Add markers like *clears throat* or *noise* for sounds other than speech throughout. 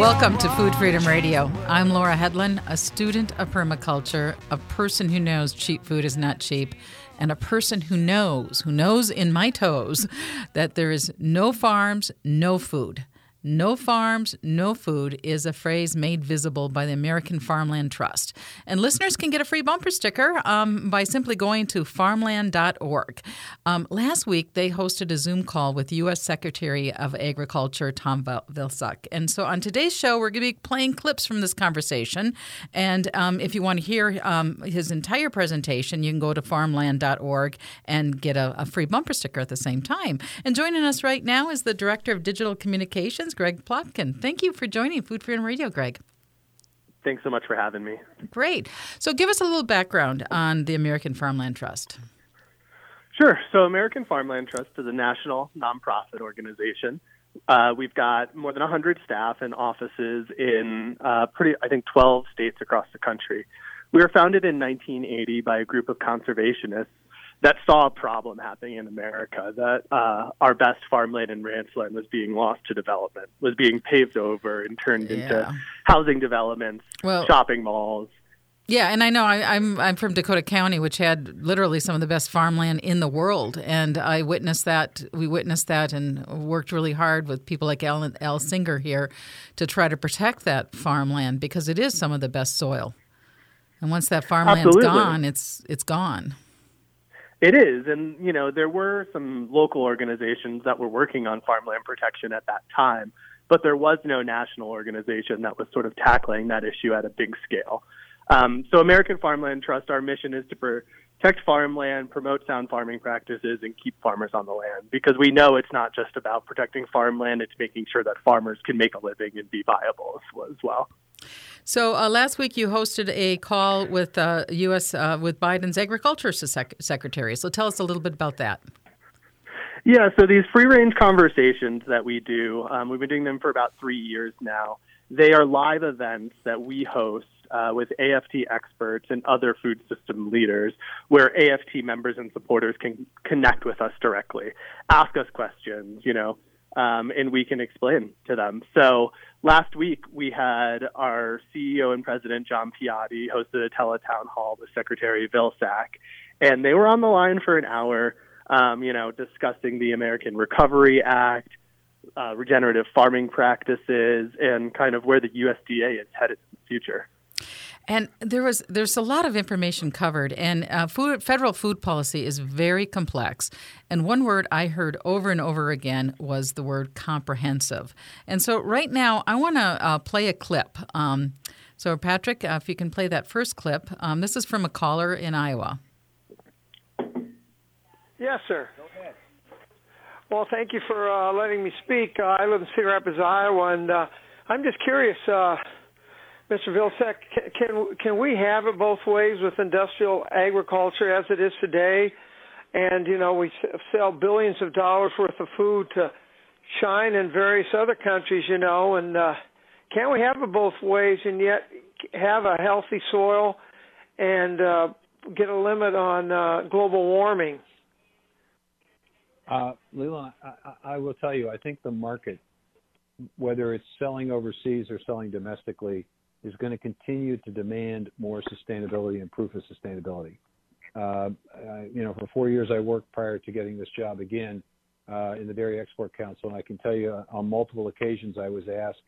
Welcome to Food Freedom Radio. I'm Laura Hedlund, a student of permaculture, a person who knows cheap food is not cheap, and a person who knows, who knows in my toes, *laughs* that there is no farms, no food. No farms, no food is a phrase made visible by the American Farmland Trust. And listeners can get a free bumper sticker um, by simply going to farmland.org. Um, last week, they hosted a Zoom call with U.S. Secretary of Agriculture Tom Vilsack. And so on today's show, we're going to be playing clips from this conversation. And um, if you want to hear um, his entire presentation, you can go to farmland.org and get a, a free bumper sticker at the same time. And joining us right now is the Director of Digital Communications. Greg Plotkin. Thank you for joining Food Freedom Radio, Greg. Thanks so much for having me. Great. So, give us a little background on the American Farmland Trust. Sure. So, American Farmland Trust is a national nonprofit organization. Uh, we've got more than 100 staff and offices in uh, pretty, I think, 12 states across the country. We were founded in 1980 by a group of conservationists that saw a problem happening in America that uh, our best farmland and ranchland was being lost to development, was being paved over and turned yeah. into housing developments, well, shopping malls. Yeah, and I know I, am I'm, I'm from Dakota County, which had literally some of the best farmland in the world, and I witnessed that. We witnessed that and worked really hard with people like Al, Al Singer here to try to protect that farmland because it is some of the best soil. And once that farmland's Absolutely. gone, it's it's gone. It is, and you know there were some local organizations that were working on farmland protection at that time, but there was no national organization that was sort of tackling that issue at a big scale. Um, so, American Farmland Trust, our mission is to protect farmland, promote sound farming practices, and keep farmers on the land. Because we know it's not just about protecting farmland; it's making sure that farmers can make a living and be viable as well. So uh, last week you hosted a call with uh, U.S. Uh, with Biden's agriculture sec- secretary. So tell us a little bit about that. Yeah, so these free range conversations that we do, um, we've been doing them for about three years now. They are live events that we host uh, with AFT experts and other food system leaders, where AFT members and supporters can connect with us directly, ask us questions, you know, um, and we can explain to them. So last week we had our CEO and President John Piatti hosted a teletown hall with Secretary Vilsack, and they were on the line for an hour, um, you know, discussing the American Recovery Act, uh, regenerative farming practices, and kind of where the USDA is headed in the future. And there was there's a lot of information covered, and uh, food, federal food policy is very complex. And one word I heard over and over again was the word comprehensive. And so right now I want to uh, play a clip. Um, so Patrick, uh, if you can play that first clip, um, this is from a caller in Iowa. Yes, sir. Well, thank you for uh, letting me speak. Uh, I live in Cedar Rapids, Iowa, and uh, I'm just curious Mr. Vilsack, can can we have it both ways with industrial agriculture as it is today? And you know, we sell billions of dollars worth of food to China and various other countries, you know, and uh, can we have it both ways and yet have a healthy soil and uh, get a limit on uh, global warming? Uh, Leland, I, I will tell you, I think the market, whether it's selling overseas or selling domestically, is going to continue to demand more sustainability and proof of sustainability. Uh, you know, for four years I worked prior to getting this job again uh, in the Dairy Export Council, and I can tell you uh, on multiple occasions I was asked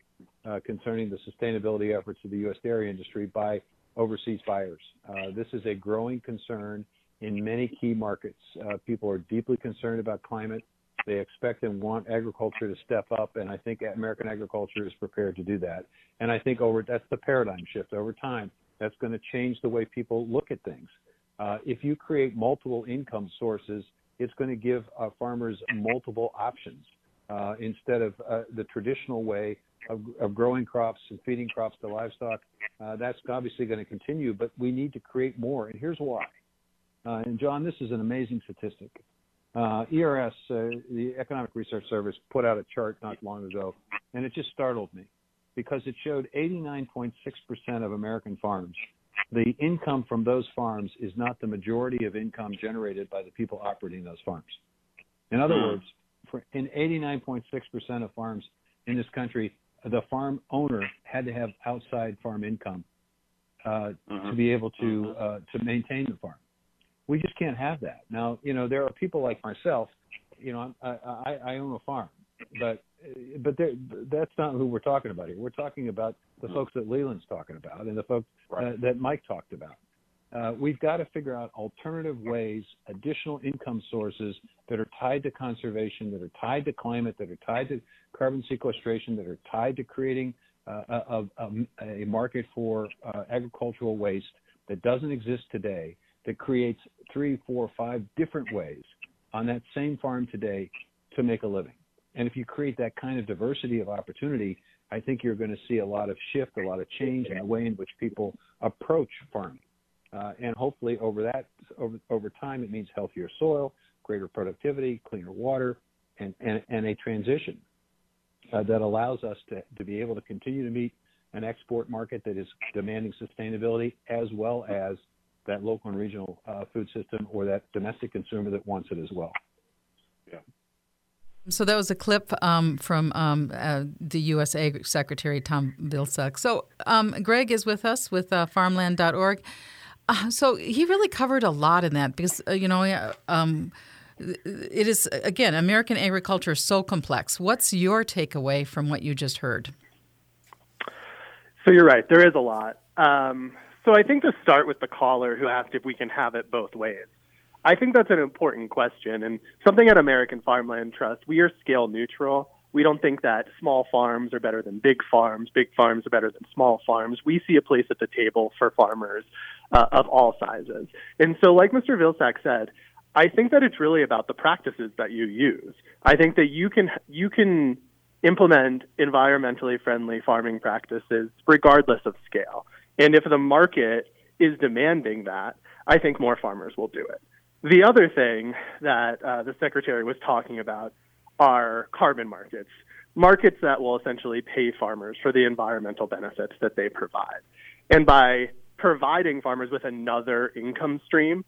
uh, concerning the sustainability efforts of the U.S. dairy industry by overseas buyers. Uh, this is a growing concern in many key markets. Uh, people are deeply concerned about climate. They expect and want agriculture to step up, and I think American agriculture is prepared to do that. And I think over that's the paradigm shift over time. That's going to change the way people look at things. Uh, if you create multiple income sources, it's going to give uh, farmers multiple options uh, instead of uh, the traditional way of, of, growing crops and feeding crops to livestock. Uh, that's obviously going to continue, but we need to create more. And here's why. Uh, and John, this is an amazing statistic. Uh, ERS, uh, the Economic Research Service, put out a chart not long ago, and it just startled me because it showed 89.6% of American farms. The income from those farms is not the majority of income generated by the people operating those farms. In other hmm. words, for, in 89.6% of farms in this country, the farm owner had to have outside farm income uh, mm-hmm. to be able to mm-hmm. uh, to maintain the farm. We just can't have that. Now, you know, there are people like myself. You know, I, I, I own a farm, but but that's not who we're talking about here. We're talking about the mm-hmm. folks that Leland's talking about and the folks right. uh, that Mike talked about. Uh, we've got to figure out alternative ways, additional income sources that are tied to conservation, that are tied to climate, that are tied to carbon sequestration, that are tied to creating uh, a, a, a, market for uh, agricultural waste that doesn't exist today, that creates three, four, five different ways on that same farm today to make a living. And if you create that kind of diversity of opportunity, I think you're going to see a lot of shift, a lot of change in the way in which people approach farming. Uh, and hopefully over that over over time it means healthier soil, greater productivity, cleaner water, and and, and a transition uh, that allows us to to be able to continue to meet an export market that is demanding sustainability as well as that local and regional uh, food system or that domestic consumer that wants it as well. Yeah. So that was a clip um, from um, uh, the U.S. Ag Secretary Tom Vilsack. So um, Greg is with us with uh, farmland.org. Uh, so he really covered a lot in that because uh, you know um, it is again American agriculture is so complex. What's your takeaway from what you just heard? So you're right. There is a lot. Um, so I think to start with the caller who asked if we can have it both ways. I think that's an important question and something at American Farmland Trust. We are scale neutral. We don't think that small farms are better than big farms, big farms are better than small farms. We see a place at the table for farmers uh, of all sizes. And so, like Mr. Vilsack said, I think that it's really about the practices that you use. I think that you can you can implement environmentally friendly farming practices regardless of scale. And if the market is demanding that, I think more farmers will do it. The other thing that uh, the secretary was talking about are carbon markets, markets that will essentially pay farmers for the environmental benefits that they provide. And by providing farmers with another income stream,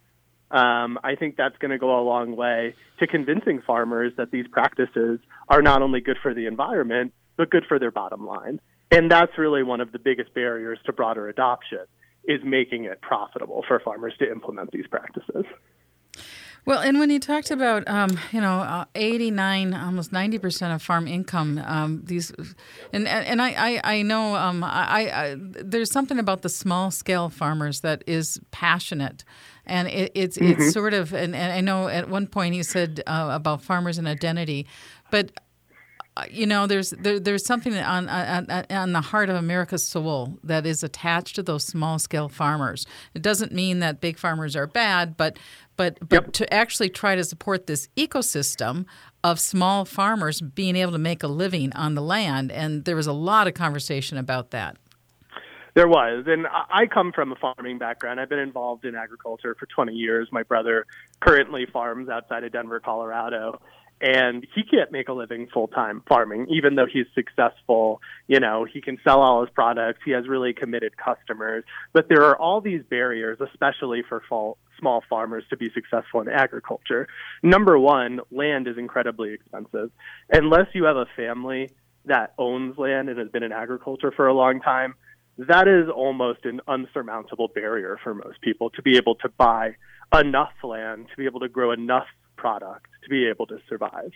um, I think that's going to go a long way to convincing farmers that these practices are not only good for the environment, but good for their bottom line. And that's really one of the biggest barriers to broader adoption is making it profitable for farmers to implement these practices. Well, and when you talked about, um, you know, uh, 89, almost 90% of farm income, um, these, and and I, I, I know um, I, I, there's something about the small scale farmers that is passionate. And it, it's mm-hmm. it's sort of, and, and, I know at one point he said uh, about farmers and identity, but Uh, you know, there's there, there's something on, on on the heart of America's soul that is attached to those small scale farmers. It doesn't mean that big farmers are bad, but but but yep. to actually try to support this ecosystem of small farmers being able to make a living on the land, and there was a lot of conversation about that. There was, and I come from a farming background. I've been involved in agriculture for 20 years. My brother currently farms outside of Denver, Colorado, and he can't make a living full time farming, even though he's successful. You know, he can sell all his products. He has really committed customers. But there are all these barriers, especially for fall, small farmers to be successful in agriculture. Number one, land is incredibly expensive. Unless you have a family that owns land and has been in agriculture for a long time, that is almost an unsurmountable barrier for most people to be able to buy enough land to be able to grow enough product to be able to survive.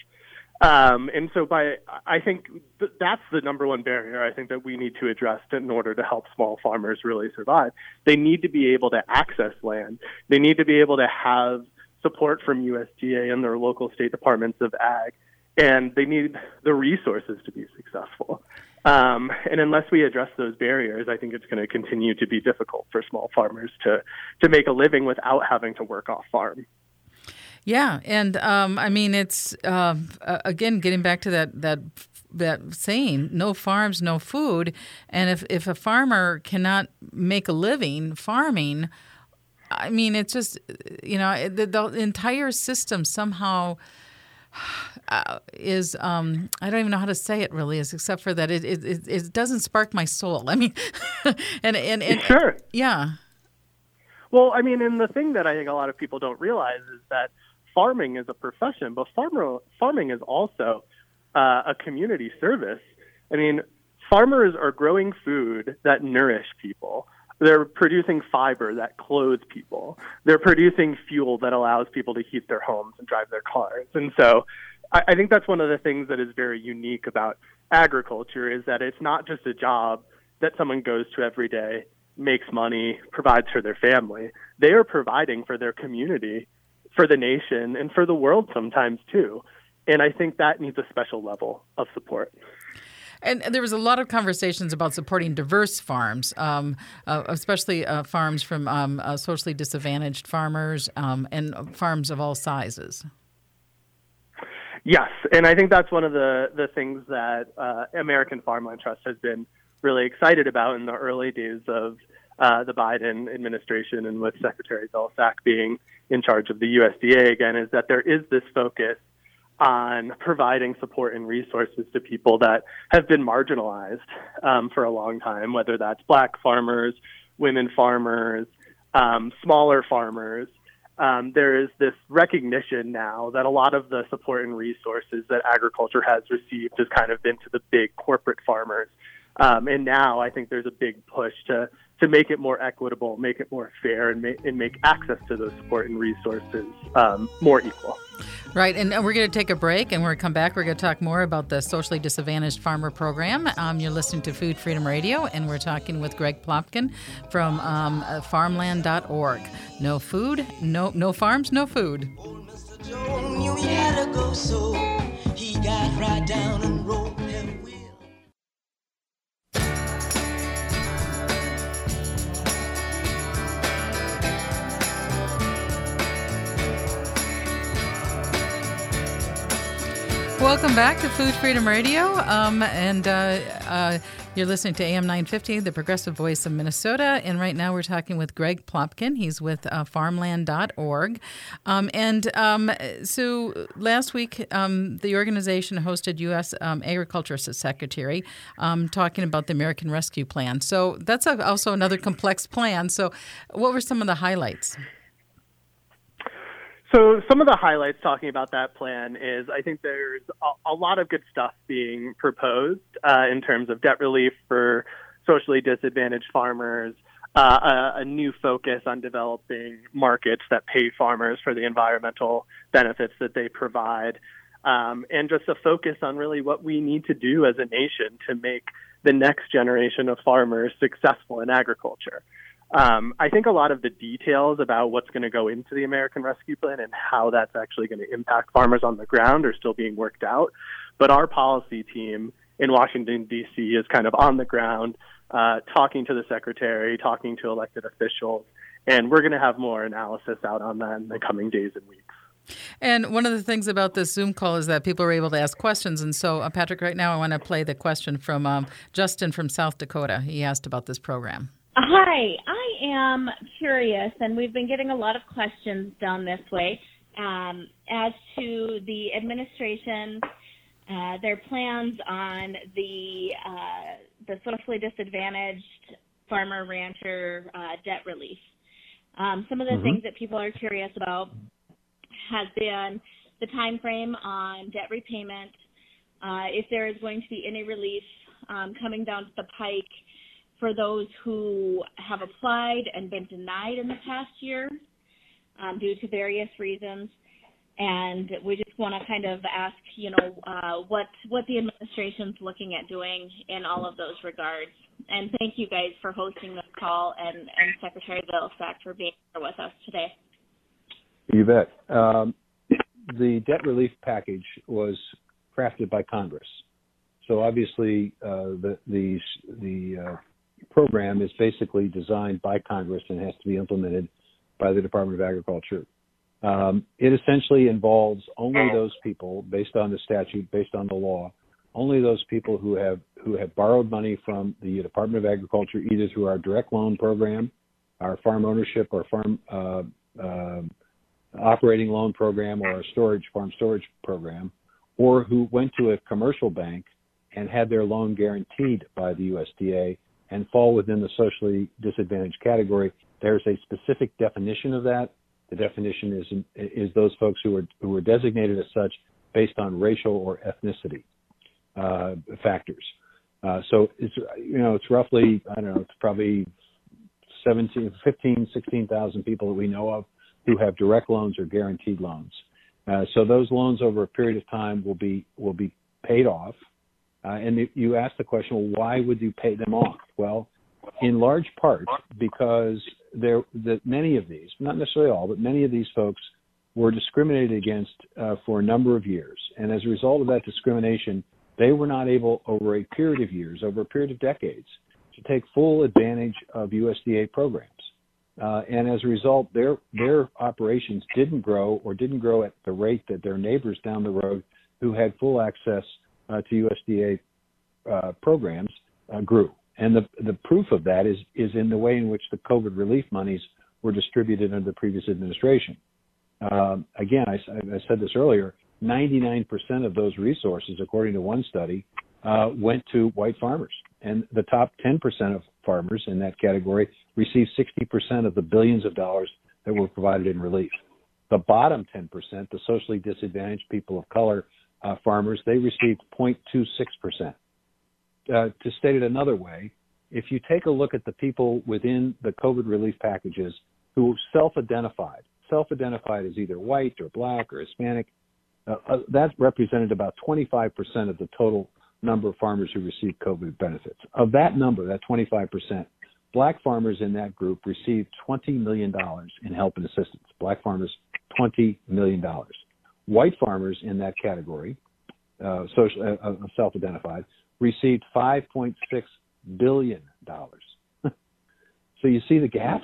Um, and so, by I think th- that's the number one barrier I think that we need to address in order to help small farmers really survive. They need to be able to access land. They need to be able to have support from USDA and their local state departments of ag, and they need the resources to be successful. Um, and unless we address those barriers, I think it's going to continue to be difficult for small farmers to to make a living without having to work off farm. Yeah, and um, I mean, it's uh, again getting back to that that that saying, "No farms, no food." And if if a farmer cannot make a living farming, I mean, it's just you know the, the entire system somehow. Uh, is um, I don't even know how to say it really is except for that it it, it, it doesn't spark my soul. I mean, *laughs* and, and, and sure, yeah. Well, I mean, and the thing that I think a lot of people don't realize is that farming is a profession, but farmer, farming is also uh, a community service. I mean, farmers are growing food that nourish people. They're producing fiber that clothes people. They're producing fuel that allows people to heat their homes and drive their cars. And so I, I think that's one of the things that is very unique about agriculture is that it's not just a job that someone goes to every day, makes money, provides for their family. They are providing for their community, for the nation, and for the world sometimes too. And I think that needs a special level of support. And there was a lot of conversations about supporting diverse farms, um, uh, especially uh, farms from um, uh, socially disadvantaged farmers um, and farms of all sizes. Yes, and I think that's one of the the things that uh, American Farmland Trust has been really excited about in the early days of uh, the Biden administration and with Secretary Vilsack being in charge of the USDA again is that there is this focus on providing support and resources to people that have been marginalized um, for a long time, whether that's black farmers, women farmers, um, smaller farmers. Um, there is this recognition now that a lot of the support and resources that agriculture has received has kind of been to the big corporate farmers. Um, and now I think there's a big push to to make it more equitable, make it more fair, and make, and make access to those support and resources um, more equal. Right, and we're going to take a break, and we're going to come back. We're going to talk more about the socially disadvantaged farmer program. Um, you're listening to Food Freedom Radio, and we're talking with Greg Plotkin from um, Farmland.org. No food, no no farms, no food. Welcome back to Food Freedom Radio. Um, and uh, uh, you're listening to AM 950, the progressive voice of Minnesota. And right now we're talking with Greg Plotkin. He's with uh, farmland.org. Um, and um, so last week, um, the organization hosted U.S. Um, Agriculture Secretary um, talking about the American Rescue Plan. So that's also another complex plan. So, what were some of the highlights? So some of the highlights talking about that plan is I think there's a, a lot of good stuff being proposed uh, in terms of debt relief for socially disadvantaged farmers, uh, a, a, new focus on developing markets that pay farmers for the environmental benefits that they provide, um, and just a focus on really what we need to do as a nation to make the next generation of farmers successful in agriculture. Um, I think a lot of the details about what's going to go into the American Rescue Plan and how that's actually going to impact farmers on the ground are still being worked out. But our policy team in Washington, D.C. is kind of on the ground, uh, talking to the secretary, talking to elected officials, and we're going to have more analysis out on that in the coming days and weeks. And one of the things about this Zoom call is that people are able to ask questions. And so, uh, Patrick, right now I want to play the question from um, Justin from South Dakota. He asked about this program. Hi, I am curious, and we've been getting a lot of questions down this way um, as to the administration, uh, their plans on the uh, the socially disadvantaged farmer rancher uh, debt relief. Um, some of the mm-hmm. things that people are curious about has been the time frame on debt repayment, uh, if there is going to be any relief um, coming down to the pike for those who have applied and been denied in the past year um, due to various reasons. And we just want to kind of ask, you know, uh, what what the administration's looking at doing in all of those regards. And thank you guys for hosting this call, and, and Secretary Vilsack for being here with us today. You bet. Um, the debt relief package was crafted by Congress. So obviously, uh, the the the uh, program is basically designed by Congress and has to be implemented by the Department of Agriculture. Um, it essentially involves only those people, based on the statute, based on the law, only those people who have who have borrowed money from the Department of Agriculture, either through our direct loan program, our farm ownership or farm uh, uh, operating loan program, or a storage farm storage program, or who went to a commercial bank and had their loan guaranteed by the USDA and fall within the socially disadvantaged category. There's a specific definition of that. The definition is is those folks who are who are designated as such based on racial or ethnicity uh, factors. Uh, so it's you know it's roughly I don't know it's probably 17, 15, 16,000 people that we know of who have direct loans or guaranteed loans. Uh, so those loans over a period of time will be will be paid off. Uh, and you ask the question, well, why would you pay them off? Well, in large part because there that many of these, not necessarily all, but many of these folks were discriminated against uh, for a number of years, and as a result of that discrimination, they were not able, over a period of years, over a period of decades, to take full advantage of USDA programs. Uh, and as a result, their their operations didn't grow or didn't grow at the rate that their neighbors down the road, who had full access uh, to USDA uh, programs, uh, grew. And the the proof of that is is in the way in which the COVID relief monies were distributed under the previous administration. Um, again, I, I, said this earlier. 99% of those resources, according to one study, uh, went to white farmers, and the top 10% of farmers in that category received 60% of the billions of dollars that were provided in relief. The bottom 10%, the socially disadvantaged people of color uh, farmers, they received 0.26%. Uh, to state it another way, if you take a look at the people within the COVID relief packages who self-identified, self-identified as either white or black or Hispanic, uh, uh, that represented about 25% of the total number of farmers who received COVID benefits. Of that number, that 25%, black farmers in that group received $20 million in help and assistance. Black farmers, $20 million. White farmers in that category, uh, social, uh, uh self-identified, received 5.6 billion dollars. *laughs* so you see the gap.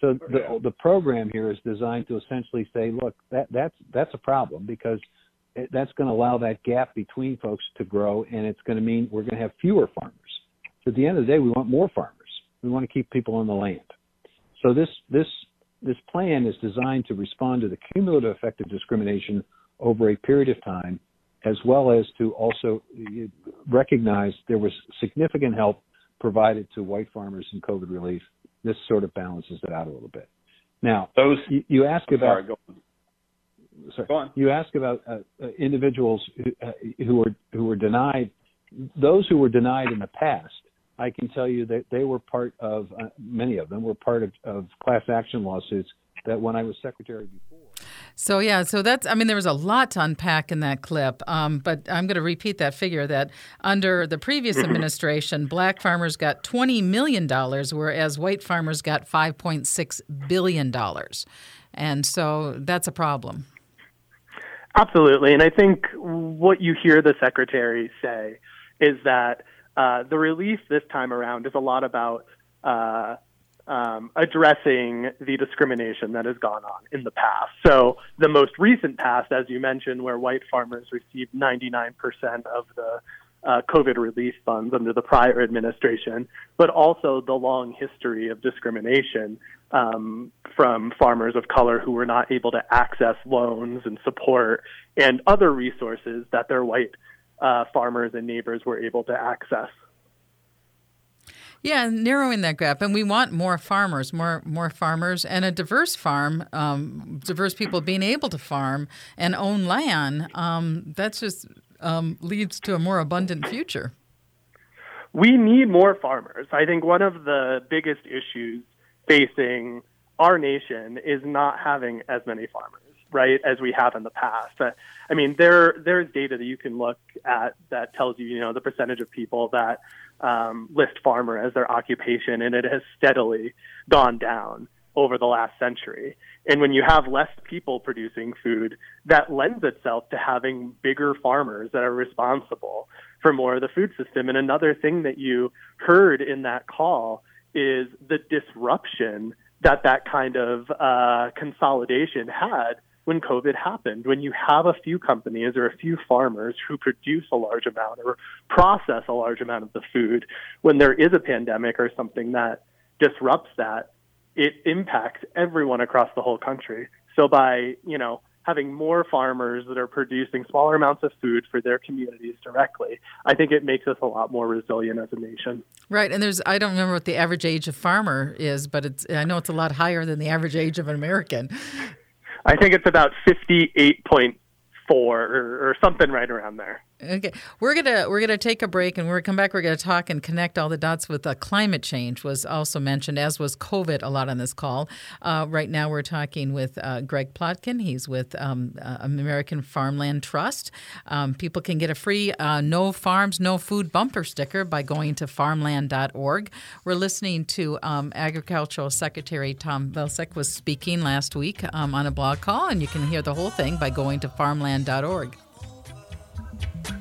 So the the program here is designed to essentially say, look, that that's that's a problem because it, that's going to allow that gap between folks to grow, and it's going to mean we're going to have fewer farmers. So at the end of the day, we want more farmers. We want to keep people on the land. So this this this plan is designed to respond to the cumulative effect of discrimination over a period of time as well as to also recognize there was significant help provided to white farmers in COVID relief. This sort of balances it out a little bit. Now, those you, you ask about. Sorry, sorry, go on. You ask about uh, uh, individuals who, uh, who were who were denied. Those who were denied in the past, I can tell you that they were part of uh, many of them were part of, of class action lawsuits that when I was secretary before. So yeah, so that's I mean there was a lot to unpack in that clip, um, but I'm going to repeat that figure that under the previous *clears throat* administration, black farmers got 20 million dollars, whereas white farmers got 5.6 billion dollars, and so that's a problem. Absolutely, and I think what you hear the secretary say is that uh, the relief this time around is a lot about. Uh, um, addressing the discrimination that has gone on in the past. So, the most recent past, as you mentioned, where white farmers received 99% of the uh, COVID relief funds under the prior administration, but also the long history of discrimination um, from farmers of color who were not able to access loans and support and other resources that their white uh, farmers and neighbors were able to access. Yeah, narrowing that gap, and we want more farmers, more more farmers, and a diverse farm, um, diverse people being able to farm and own land. Um, that just um, leads to a more abundant future. We need more farmers. I think one of the biggest issues facing our nation is not having as many farmers, right, as we have in the past. Uh, I mean, there there's data that you can look at that tells you, you know, the percentage of people that um, list farmer as their occupation, and it has steadily gone down over the last century. And when you have less people producing food, that lends itself to having bigger farmers that are responsible for more of the food system. And another thing that you heard in that call is the disruption that that kind of uh, consolidation had when COVID happened, when you have a few companies or a few farmers who produce a large amount or process a large amount of the food, when there is a pandemic or something that disrupts that, it impacts everyone across the whole country. So by, you know, having more farmers that are producing smaller amounts of food for their communities directly, I think it makes us a lot more resilient as a nation. Right, and there's I don't remember what the average age of farmer is, but it's I know it's a lot higher than the average age of an American. I think it's about 58.4 or, or something right around there. Okay, we're gonna we're gonna take a break, and we're gonna come back. We're gonna talk and connect all the dots with uh, climate change was also mentioned, as was COVID a lot on this call. Uh, right now, we're talking with uh, Greg Plotkin. He's with um, uh, American Farmland Trust. Um, people can get a free uh, "No Farms, No Food" bumper sticker by going to farmland.org. We're listening to um, Agricultural Secretary Tom Vilsack was speaking last week um, on a blog call, and you can hear the whole thing by going to farmland.org.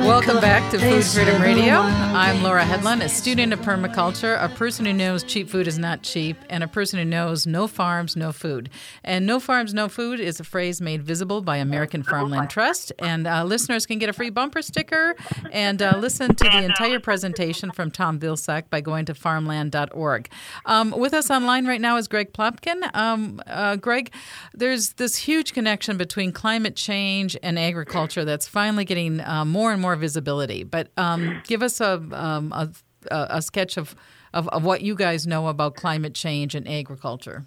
Welcome back to Food Freedom Radio. I'm Laura Hedlund, a student of permaculture, a person who knows cheap food is not cheap, and a person who knows no farms, no food. And no farms, no food is a phrase made visible by American Farmland Trust. And uh, listeners can get a free bumper sticker and uh, listen to the entire presentation from Tom Vilsack by going to farmland.org. Um, with us online right now is Greg Plotkin. Um, uh, Greg, there's this huge connection between climate change change and agriculture that's finally getting uh, more and more visibility. But um, give us a, um, a, a, sketch of, of, of what you guys know about climate change and agriculture.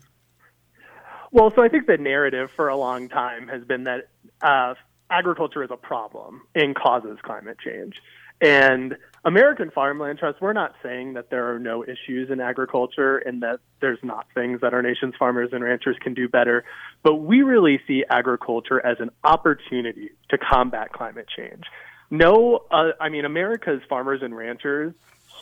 Well, so I think the narrative for a long time has been that uh, agriculture is a problem and causes climate change. And American Farmland Trust, we're not saying that there are no issues in agriculture and that there's not things that our nation's farmers and ranchers can do better, but we really see agriculture as an opportunity to combat climate change. No, uh, I mean, America's farmers and ranchers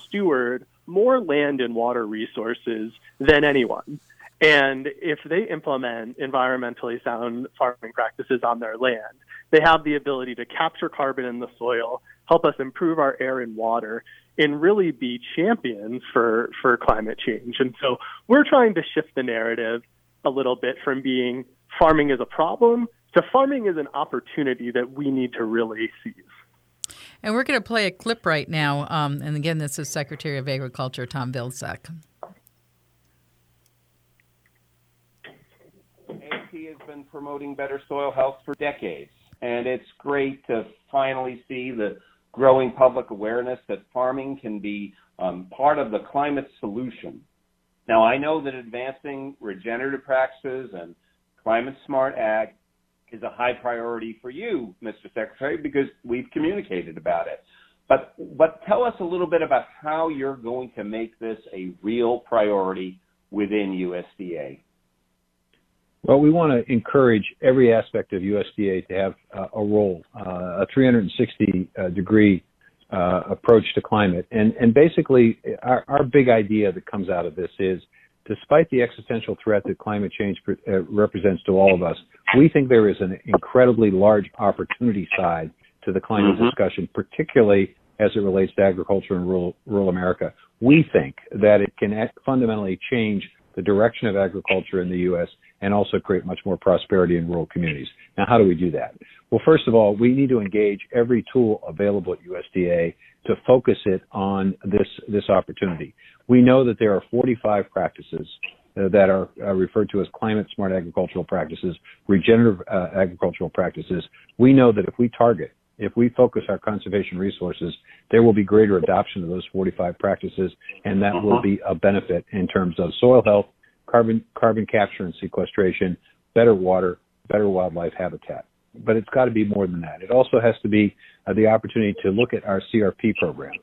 steward more land and water resources than anyone. And if they implement environmentally sound farming practices on their land, they have the ability to capture carbon in the soil help us improve our air and water and really be champions for, for climate change. And so we're trying to shift the narrative a little bit from being farming is a problem to farming is an opportunity that we need to really seize. And we're going to play a clip right now. Um, and again, this is Secretary of Agriculture Tom Vilsack. AFT has been promoting better soil health for decades, and it's great to finally see the growing public awareness that farming can be um, part of the climate solution. Now, I know that advancing regenerative practices and climate smart ag is a high priority for you, Mr. Secretary, because we've communicated about it. But, but tell us a little bit about how you're going to make this a real priority within USDA. Well, we want to encourage every aspect of USDA to have uh, a role, uh, a 360 uh, degree uh, approach to climate. And, and basically, our, our big idea that comes out of this is despite the existential threat that climate change uh, represents to all of us, we think there is an incredibly large opportunity side to the climate mm-hmm. discussion, particularly as it relates to agriculture in rural, rural America. We think that it can fundamentally change the direction of agriculture in the U.S. and also create much more prosperity in rural communities. Now, how do we do that? Well, first of all, we need to engage every tool available at USDA to focus it on this this opportunity. We know that there are 45 practices uh, that are uh, referred to as climate smart agricultural practices, regenerative uh, agricultural practices. We know that if we target if we focus our conservation resources, there will be greater adoption of those 45 practices, and that uh-huh. will be a benefit in terms of soil health, carbon carbon capture and sequestration, better water, better wildlife habitat. But it's got to be more than that. It also has to be uh, the opportunity to look at our CRP program,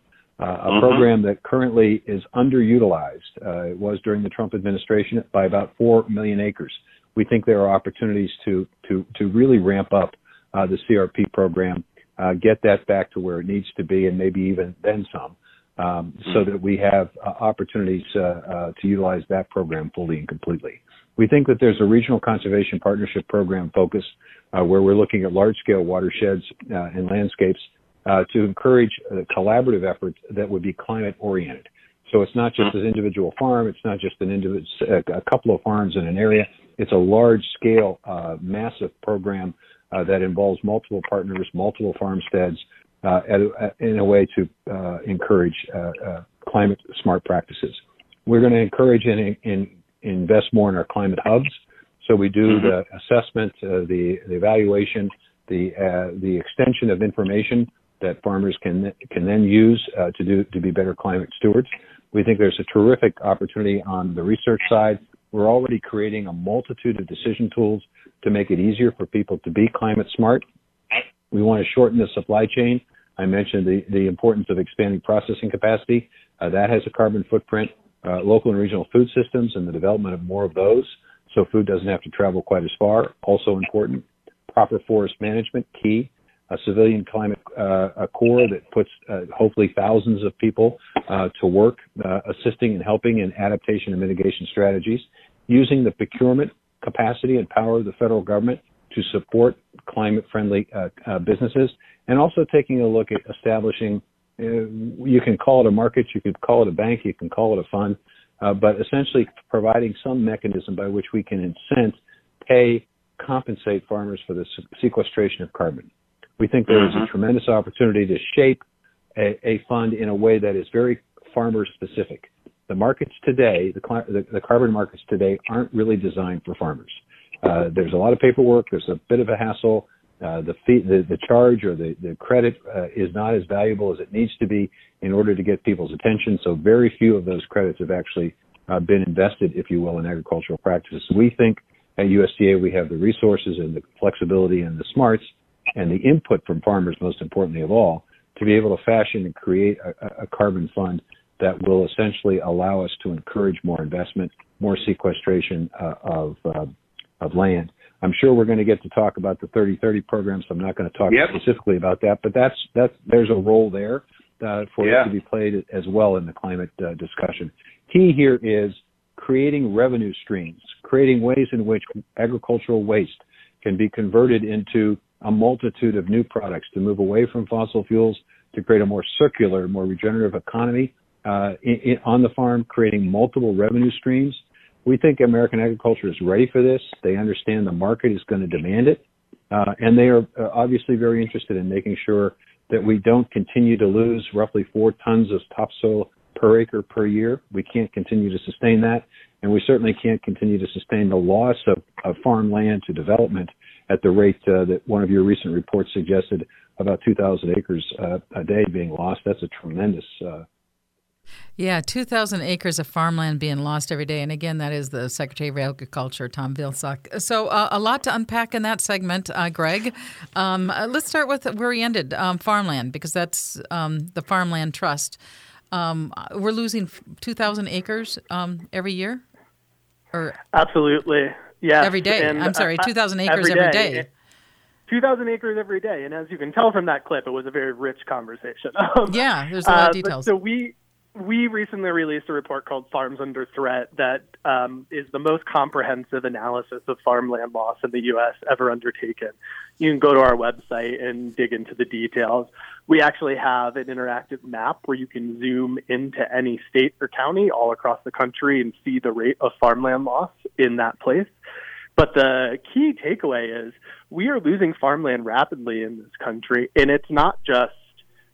uh, a uh-huh. program that currently is underutilized. Uh, it was during the Trump administration by about four million acres. We think there are opportunities to to to really ramp up uh, the CRP program uh, get that back to where it needs to be and maybe even then some, um, mm-hmm. so that we have uh, opportunities to utilize that program fully and completely. We think that there's a regional conservation partnership program focus uh, where we're looking at large scale watersheds uh, and landscapes to encourage collaborative efforts that would be climate oriented. So it's not just mm-hmm. an individual farm. It's not just an individual, a couple of farms in an area. It's a large scale, massive program uh, that involves multiple partners, multiple farmsteads, uh, in a way to uh, encourage uh, uh, climate smart practices. We're going to encourage and, and invest more in our climate hubs. So we do mm-hmm. the assessment, uh, the, the, evaluation, the uh, the extension of information that farmers can can then use uh, to do to be better climate stewards. We think there's a terrific opportunity on the research side. We're already creating a multitude of decision tools to make it easier for people to be climate smart. We want to shorten the supply chain. I mentioned the, the importance of expanding processing capacity. Uh, that has a carbon footprint. Uh, local and regional food systems and the development of more of those so food doesn't have to travel quite as far. Also important. Proper forest management, key. A civilian climate uh, that puts uh, hopefully thousands of people uh, to work uh, assisting and helping in adaptation and mitigation strategies. Using the procurement capacity and power of the federal government to support climate friendly uh, uh, businesses and also taking a look at establishing you can call it a market, you could call it a bank, you can call it a fund, but essentially providing some mechanism by which we can incent, pay, compensate farmers for the sequestration of carbon. We think there is a mm-hmm. tremendous opportunity to shape a, a, fund in a way that is very farmer specific. The markets today, the, carbon markets today, aren't really designed for farmers. Uh, there's a lot of paperwork. There's a bit of a hassle. Uh, the fee, the, the charge or the, the credit uh, is not as valuable as it needs to be in order to get people's attention. So very few of those credits have actually uh, been invested, if you will, in agricultural practices. We think at USDA we have the resources and the flexibility and the smarts and the input from farmers, most importantly of all, to be able to fashion and create a, a carbon fund that will essentially allow us to encourage more investment, more sequestration uh, of uh, of land. I'm sure we're going to get to talk about the 3030 program, so I'm not going to talk yep. specifically about that. But that's that's there's a role there uh, for yeah. it to be played as well in the climate uh, discussion. Key here is creating revenue streams, creating ways in which agricultural waste can be converted into a multitude of new products to move away from fossil fuels to create a more circular, more regenerative economy uh, in, in, on the farm, creating multiple revenue streams we think American agriculture is ready for this. They understand the market is going to demand it. Uh, and they are uh, obviously very interested in making sure that we don't continue to lose roughly four tons of topsoil per acre per year. We can't continue to sustain that. And we certainly can't continue to sustain the loss of, of farmland to development at the rate uh, that one of your recent reports suggested about 2,000 acres uh, a day being lost. That's a tremendous uh, yeah, 2,000 acres of farmland being lost every day. And again, that is the Secretary of Agriculture, Tom Vilsack. So, uh, a lot to unpack in that segment, uh, Greg. Um, uh, let's start with where we ended um, farmland, because that's um, the Farmland Trust. Um, we're losing 2,000 acres um, every year? Or Absolutely. Yeah. Every day. And, I'm uh, sorry, uh, 2,000 acres every day. Every day. 2,000 acres every day. And as you can tell from that clip, it was a very rich conversation. *laughs* Um, yeah, there's a lot of uh, details. so we we recently released a report called Farms Under Threat that um, is the most comprehensive analysis of farmland loss in the U.S. ever undertaken. You can go to our website and dig into the details. We actually have an interactive map where you can zoom into any state or county all across the country and see the rate of farmland loss in that place. But the key takeaway is we are losing farmland rapidly in this country, and it's not just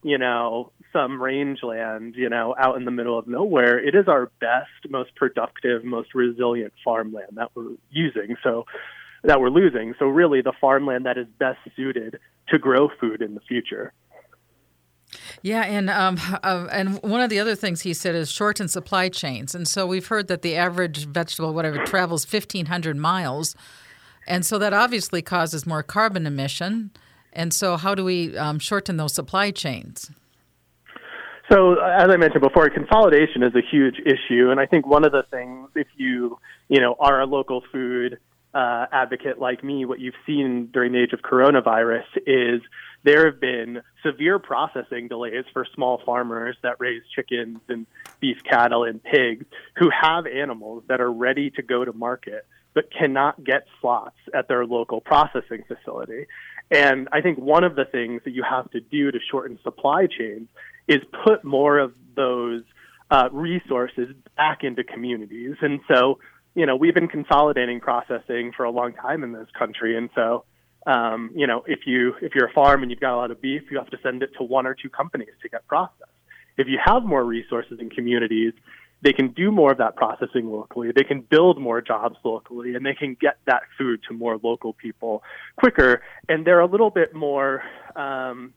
you know some rangeland, you know, out in the middle of nowhere, it is our best, most productive, most resilient farmland that we're using. So that we're losing. So really the farmland that is best suited to grow food in the future. Yeah, and um, uh, and one of the other things he said is shorten supply chains, and so we've heard that the average vegetable, whatever, travels fifteen hundred miles, and so that obviously causes more carbon emission. And so, how do we um, shorten those supply chains? So, as I mentioned before, consolidation is a huge issue, and I think one of the things, if you you know are a local food uh, advocate like me, what you've seen during the age of coronavirus is there have been severe processing delays for small farmers that raise chickens and beef cattle and pigs who have animals that are ready to go to market but cannot get slots at their local processing facility. And I think one of the things that you have to do to shorten supply chains is put more of those uh, resources back into communities. And so, you know, we've been consolidating processing for a long time in this country. And so, um, you know, if you if you're a farm and you've got a lot of beef, you have to send it to one or two companies to get processed. If you have more resources in communities, they can do more of that processing locally, they can build more jobs locally, and they can get that food to more local people quicker. And they're a little bit more. Um,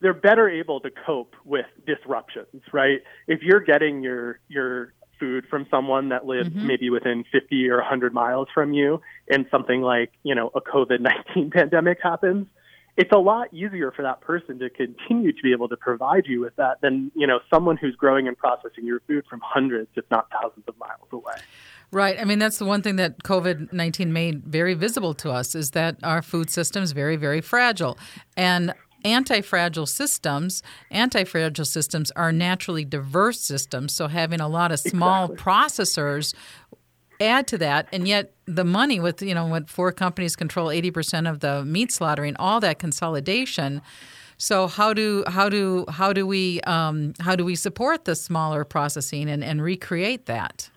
they're better able to cope with disruptions, right? If you're getting your your food from someone that lives mm-hmm. maybe within 50 or 100 miles from you and something like, you know, a COVID-19 *laughs* pandemic happens, it's a lot easier for that person to continue to be able to provide you with that than you know someone who's growing and processing your food from hundreds, if not thousands, of miles away. Right. I mean, that's the one thing that COVID 19 made very visible to us is that our food system is very, very fragile. And anti fragile systems, anti fragile systems are naturally diverse systems. So having a lot of small exactly. processors add to that and yet the money with you know when four companies control 80% of the meat slaughtering all that consolidation so how do how do how do we um, how do we support the smaller processing and, and recreate that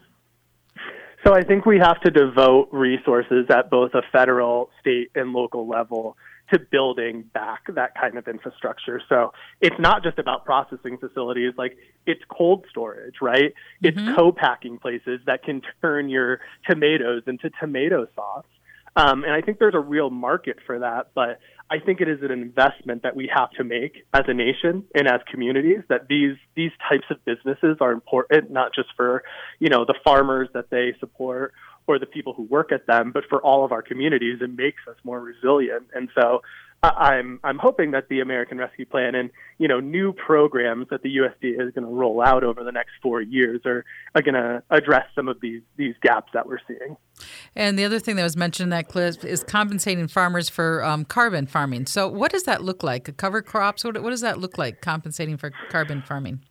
so I think we have to devote resources at both a federal, state, and local level to building back that kind of infrastructure. So it's not just about processing facilities, like it's cold storage, right? It's mm-hmm. co-packing places that can turn your tomatoes into tomato sauce. Um, and I think there's a real market for that, but I think it is an investment that we have to make as a nation and as communities that these these types of businesses are important, not just for you know the farmers that they support or the people who work at them, but for all of our communities, it makes us more resilient. And so I'm I'm hoping that the American Rescue Plan and you know new programs that the USDA is going to roll out over the next four years are are going to address some of these these gaps that we're seeing. And the other thing that was mentioned in that clip is compensating farmers for um, carbon farming. So what does that look like? Cover crops? What, what does that look like? Compensating for carbon farming?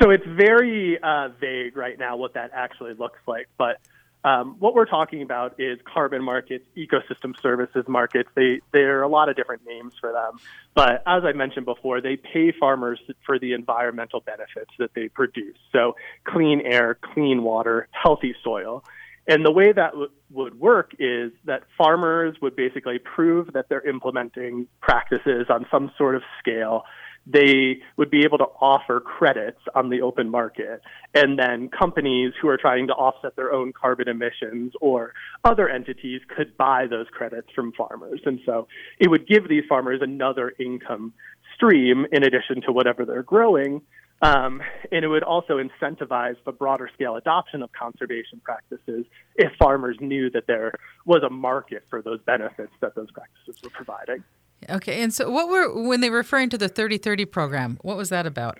So it's very uh, vague right now what that actually looks like, but um, what we're talking about is carbon markets, ecosystem services markets. They there are a lot of different names for them, but as I mentioned before, they pay farmers for the environmental benefits that they produce. So clean air, clean water, healthy soil. And the way that w- would work is that farmers would basically prove that they're implementing practices on some sort of scale they would be able to offer credits on the open market. And then companies who are trying to offset their own carbon emissions or other entities could buy those credits from farmers. And so it would give these farmers another income stream in addition to whatever they're growing. Um, and it would also incentivize the broader scale adoption of conservation practices if farmers knew that there was a market for those benefits that those practices were providing. Okay, and so what were when they were referring to the 3030 program? What was that about?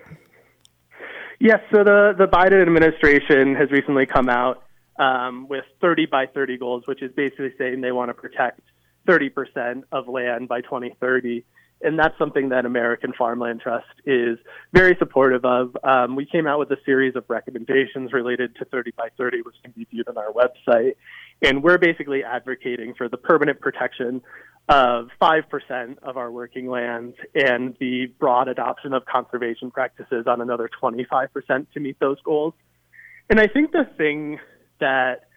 Yes, so the the Biden administration has recently come out um, with 30 by 30 goals, which is basically saying they want to protect 30% of land by 2030. And that's something that American Farmland Trust is very supportive of. Um, we came out with a series of recommendations related to 30 by 30, which can be viewed on our website. And we're basically advocating for the permanent protection of 5% of our working lands and the broad adoption of conservation practices on another 25% to meet those goals. And I think the thing that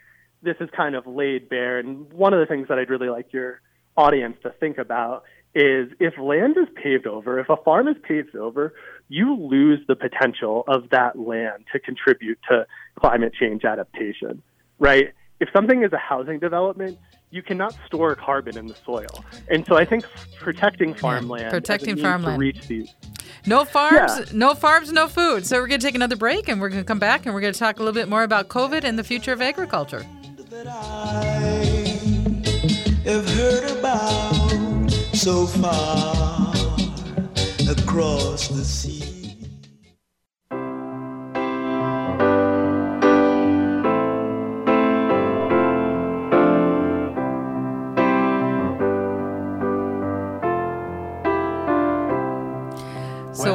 this is kind of laid bare, and one of the things that I'd really like your audience to think about is if land is paved over, if a farm is paved over, you lose the potential of that land to contribute to climate change adaptation, right? If something is a housing development, you cannot store carbon in the soil. And so I think protecting farmland, yeah, protecting farmland, to reach these. No farms, yeah. no farms, no food. So we're going to take another break, and we're going to come back, and we're going to talk a little bit more about COVID and the future of agriculture. so far across the sea.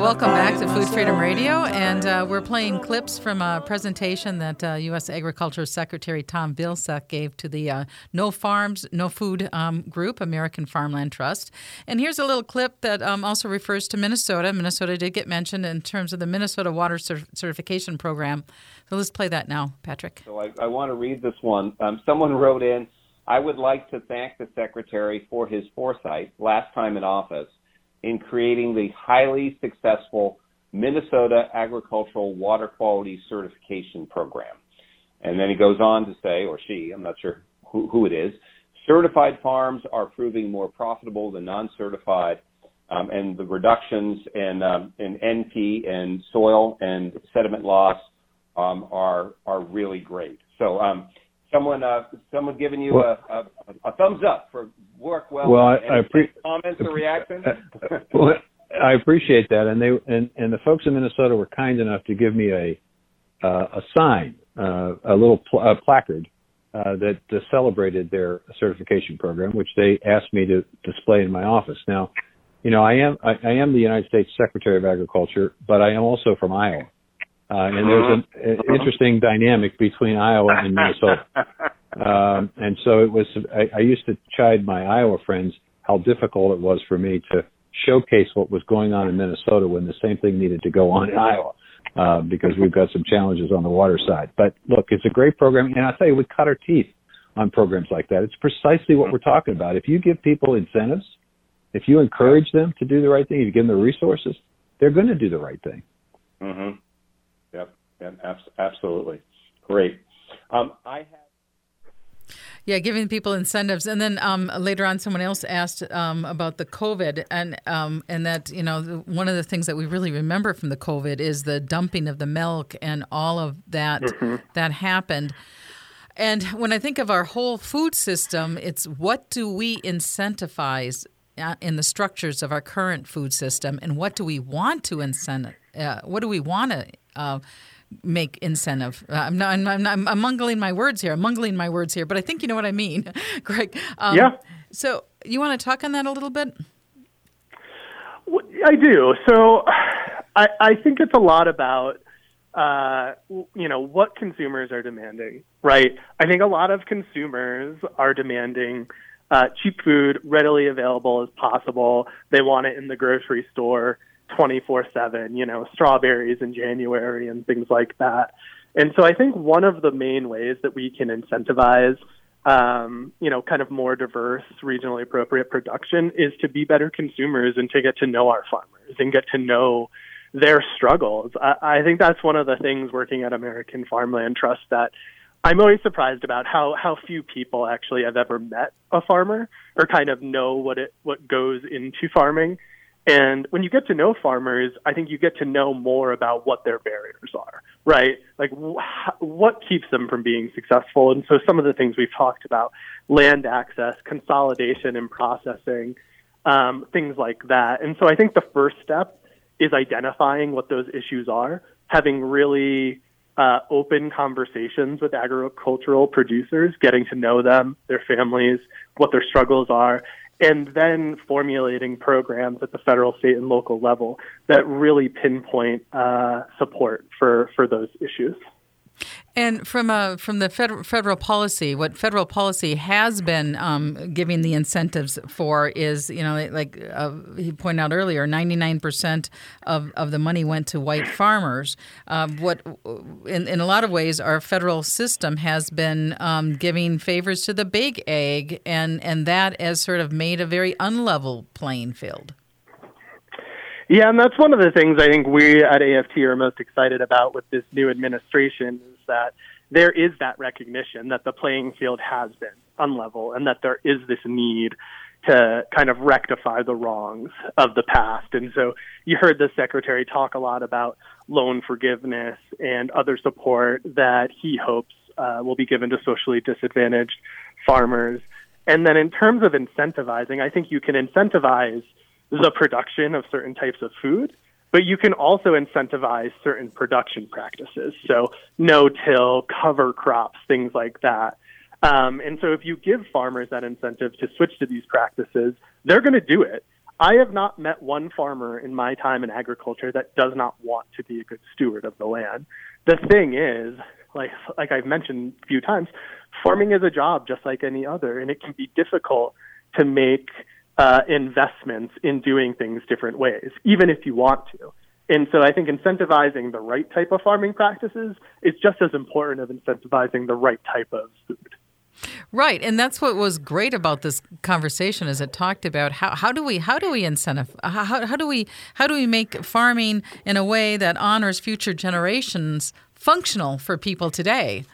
Welcome back to Food Freedom Radio. And uh, we're playing clips from a presentation that uh, U.S. Agriculture Secretary Tom Vilsack gave to the uh, No Farms, No Food um, group, American Farmland Trust. And here's a little clip that um, also refers to Minnesota. Minnesota did get mentioned in terms of the Minnesota Water Certification Program. So let's play that now, Patrick. So I, I want to read this one. Um, someone wrote in, I would like to thank the Secretary for his foresight last time in office in creating the highly successful Minnesota Agricultural Water Quality Certification Program. And then he goes on to say, or she, I'm not sure who, who it is, certified farms are proving more profitable than non-certified, um, and the reductions in, um, in NP and soil and sediment loss um, are are really great. So, um, someone uh, someone giving you well, a, a, a, thumbs up for work well. Well, I, I appreciate comments or reactions. *laughs* well, I appreciate that, and they and, and the folks in Minnesota were kind enough to give me a uh, a sign, uh, a little pl- a placard uh, that uh, celebrated their certification program, which they asked me to display in my office. Now, you know, I am I, I am the United States Secretary of Agriculture, but I am also from Iowa, uh, and there's an, an interesting dynamic between Iowa and Minnesota. *laughs* Um, and so it was. I, I used to chide my Iowa friends how difficult it was for me to showcase what was going on in Minnesota when the same thing needed to go on in Iowa. Uh, because we've got some challenges on the water side. But look, it's a great program, and I'll tell you, we cut our teeth on programs like that. It's precisely what we're talking about. If you give people incentives, if you encourage them to do the right thing, if you give them the resources, they're going to do the right thing. Mm-hmm. Yep. yep. Absolutely. Great. Um, I have. Yeah, giving people incentives, and then um, later on, someone else asked um, about the COVID, and um, and that you know one of the things that we really remember from the COVID is the dumping of the milk and all of that mm-hmm. that happened. And when I think of our whole food system, it's what do we incentivize uh, in the structures of our current food system, and what do we want to incentivize? Uh, what do we want to uh, make incentive. Uh, I'm, not, I'm, I'm, I'm, I'm, mungling my words here. I'm mungling my words here, but I think you know what I mean, *laughs* Greg. Um, yeah. So you want to talk on that a little bit? I do. So I, I think it's a lot about uh, you know what consumers are demanding, right? I think a lot of consumers are demanding uh, cheap food, readily available as possible. They want it in the grocery store 24 7, you know, strawberries in January and things like that. And so I think one of the main ways that we can incentivize, um, you know, kind of more diverse, regionally appropriate production is to be better consumers and to get to know our farmers and get to know their struggles. I, I think that's one of the things working at American Farmland Trust that I'm always surprised about how how few people actually have ever met a farmer or kind of know what it what goes into farming. And when you get to know farmers, I think you get to know more about what their barriers are, right? Like wh- what keeps them from being successful. And so some of the things we've talked about, land access, consolidation and processing, um, things like that. And so I think the first step is identifying what those issues are, having really uh, open conversations with agricultural producers, getting to know them, their families, what their struggles are, and then formulating programs at the federal, state, and local level that really pinpoint uh, support for, for those issues. And from uh, from the federal, federal policy, what federal policy has been um, giving the incentives for is, you know, like uh, he pointed out earlier, ninety nine percent of of the money went to white farmers. Uh, what, in in a lot of ways, our federal system has been um, giving favors to the big ag, and and that has sort of made a very unlevel playing field. Yeah, and that's one of the things I think we at AFT are most excited about with this new administration is that there is that recognition that the playing field has been unlevel and that there is this need to kind of rectify the wrongs of the past. And so you heard the secretary talk a lot about loan forgiveness and other support that he hopes uh, will be given to socially disadvantaged farmers. And then in terms of incentivizing, I think you can incentivize the production of certain types of food, but you can also incentivize certain production practices. So no till, cover crops, things like that. Um, and so if you give farmers that incentive to switch to these practices, they're going to do it. I have not met one farmer in my time in agriculture that does not want to be a good steward of the land. The thing is, like like I've mentioned a few times, farming is a job just like any other, and it can be difficult to make uh, investments in doing things different ways, even if you want to. And so I think incentivizing the right type of farming practices is just as important as incentivizing the right type of food. Right, and that's what was great about this conversation is it talked about how, how do we how do we incentive how, how do we how do we make farming in a way that honors future generations functional for people today.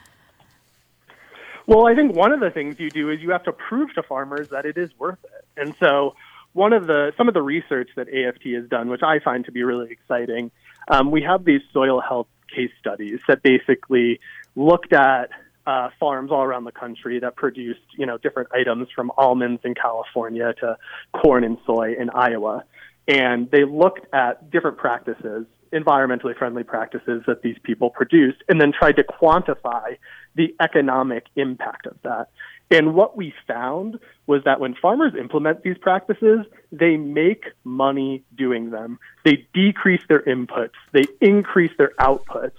Well, I think one of the things you do is you have to prove to farmers that it is worth it. And so one of the some of the research that AFT has done, which I find to be really exciting, um, we have these soil health case studies that basically looked at uh, farms all around the country that produced, you know, different items from almonds in California to corn and soy in Iowa. And they looked at different practices, environmentally friendly practices that these people produced, and then tried to quantify the economic impact of that. And what we found was that when farmers implement these practices, they make money doing them. They decrease their inputs, they increase their outputs.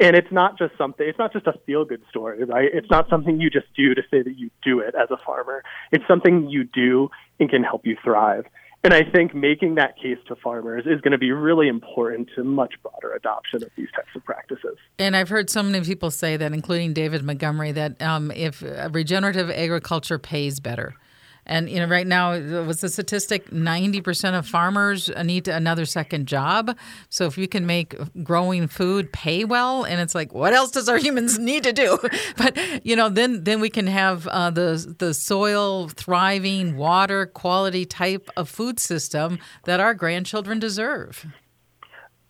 And it's not just something, it's not just a feel good story, right? It's not something you just do to say that you do it as a farmer. It's something you do and can help you thrive. And I think making that case to farmers is going to be really important to much broader adoption of these types of practices. And I've heard so many people say that, including David Montgomery, that um, if regenerative agriculture pays better, and you know, right now, was the statistic ninety percent of farmers need another second job. So if you can make growing food pay well, and it's like, what else does our humans need to do? *laughs* but you know, then then we can have uh, the the soil thriving, water quality type of food system that our grandchildren deserve.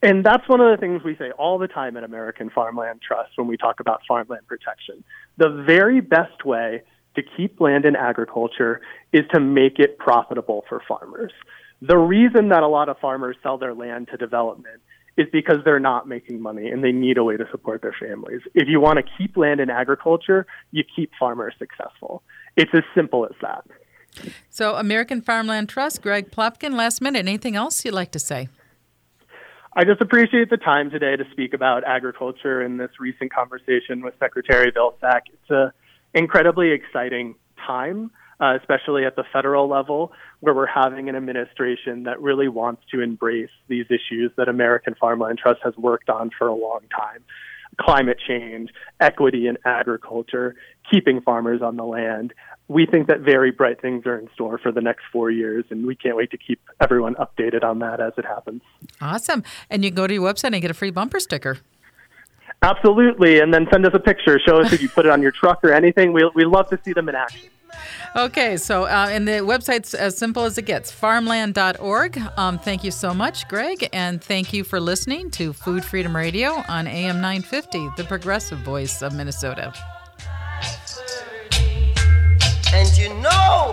And that's one of the things we say all the time at American Farmland Trust when we talk about farmland protection. The very best way to keep land in agriculture is to make it profitable for farmers. The reason that a lot of farmers sell their land to development is because they're not making money and they need a way to support their families. If you want to keep land in agriculture, you keep farmers successful. It's as simple as that. So, American Farmland Trust, Greg Plotkin, last minute, anything else you'd like to say? I just appreciate the time today to speak about agriculture in this recent conversation with Secretary Vilsack. It's a incredibly exciting time, uh, especially at the federal level, where we're having an administration that really wants to embrace these issues that American Farmland Trust has worked on for a long time climate change, equity in agriculture, keeping farmers on the land. We think that very bright things are in store for the next four years, and we can't wait to keep everyone updated on that as it happens. Awesome. And you can go to your website and get a free bumper sticker. Absolutely, and then send us a picture. Show us if you put it on your truck or anything. We we love to see them in action. Okay, so uh, and the website's as simple as it gets, farmland.org. Um, thank you so much, Greg, and thank you for listening to Food Freedom Radio on AM 950, the progressive voice of Minnesota. And you know.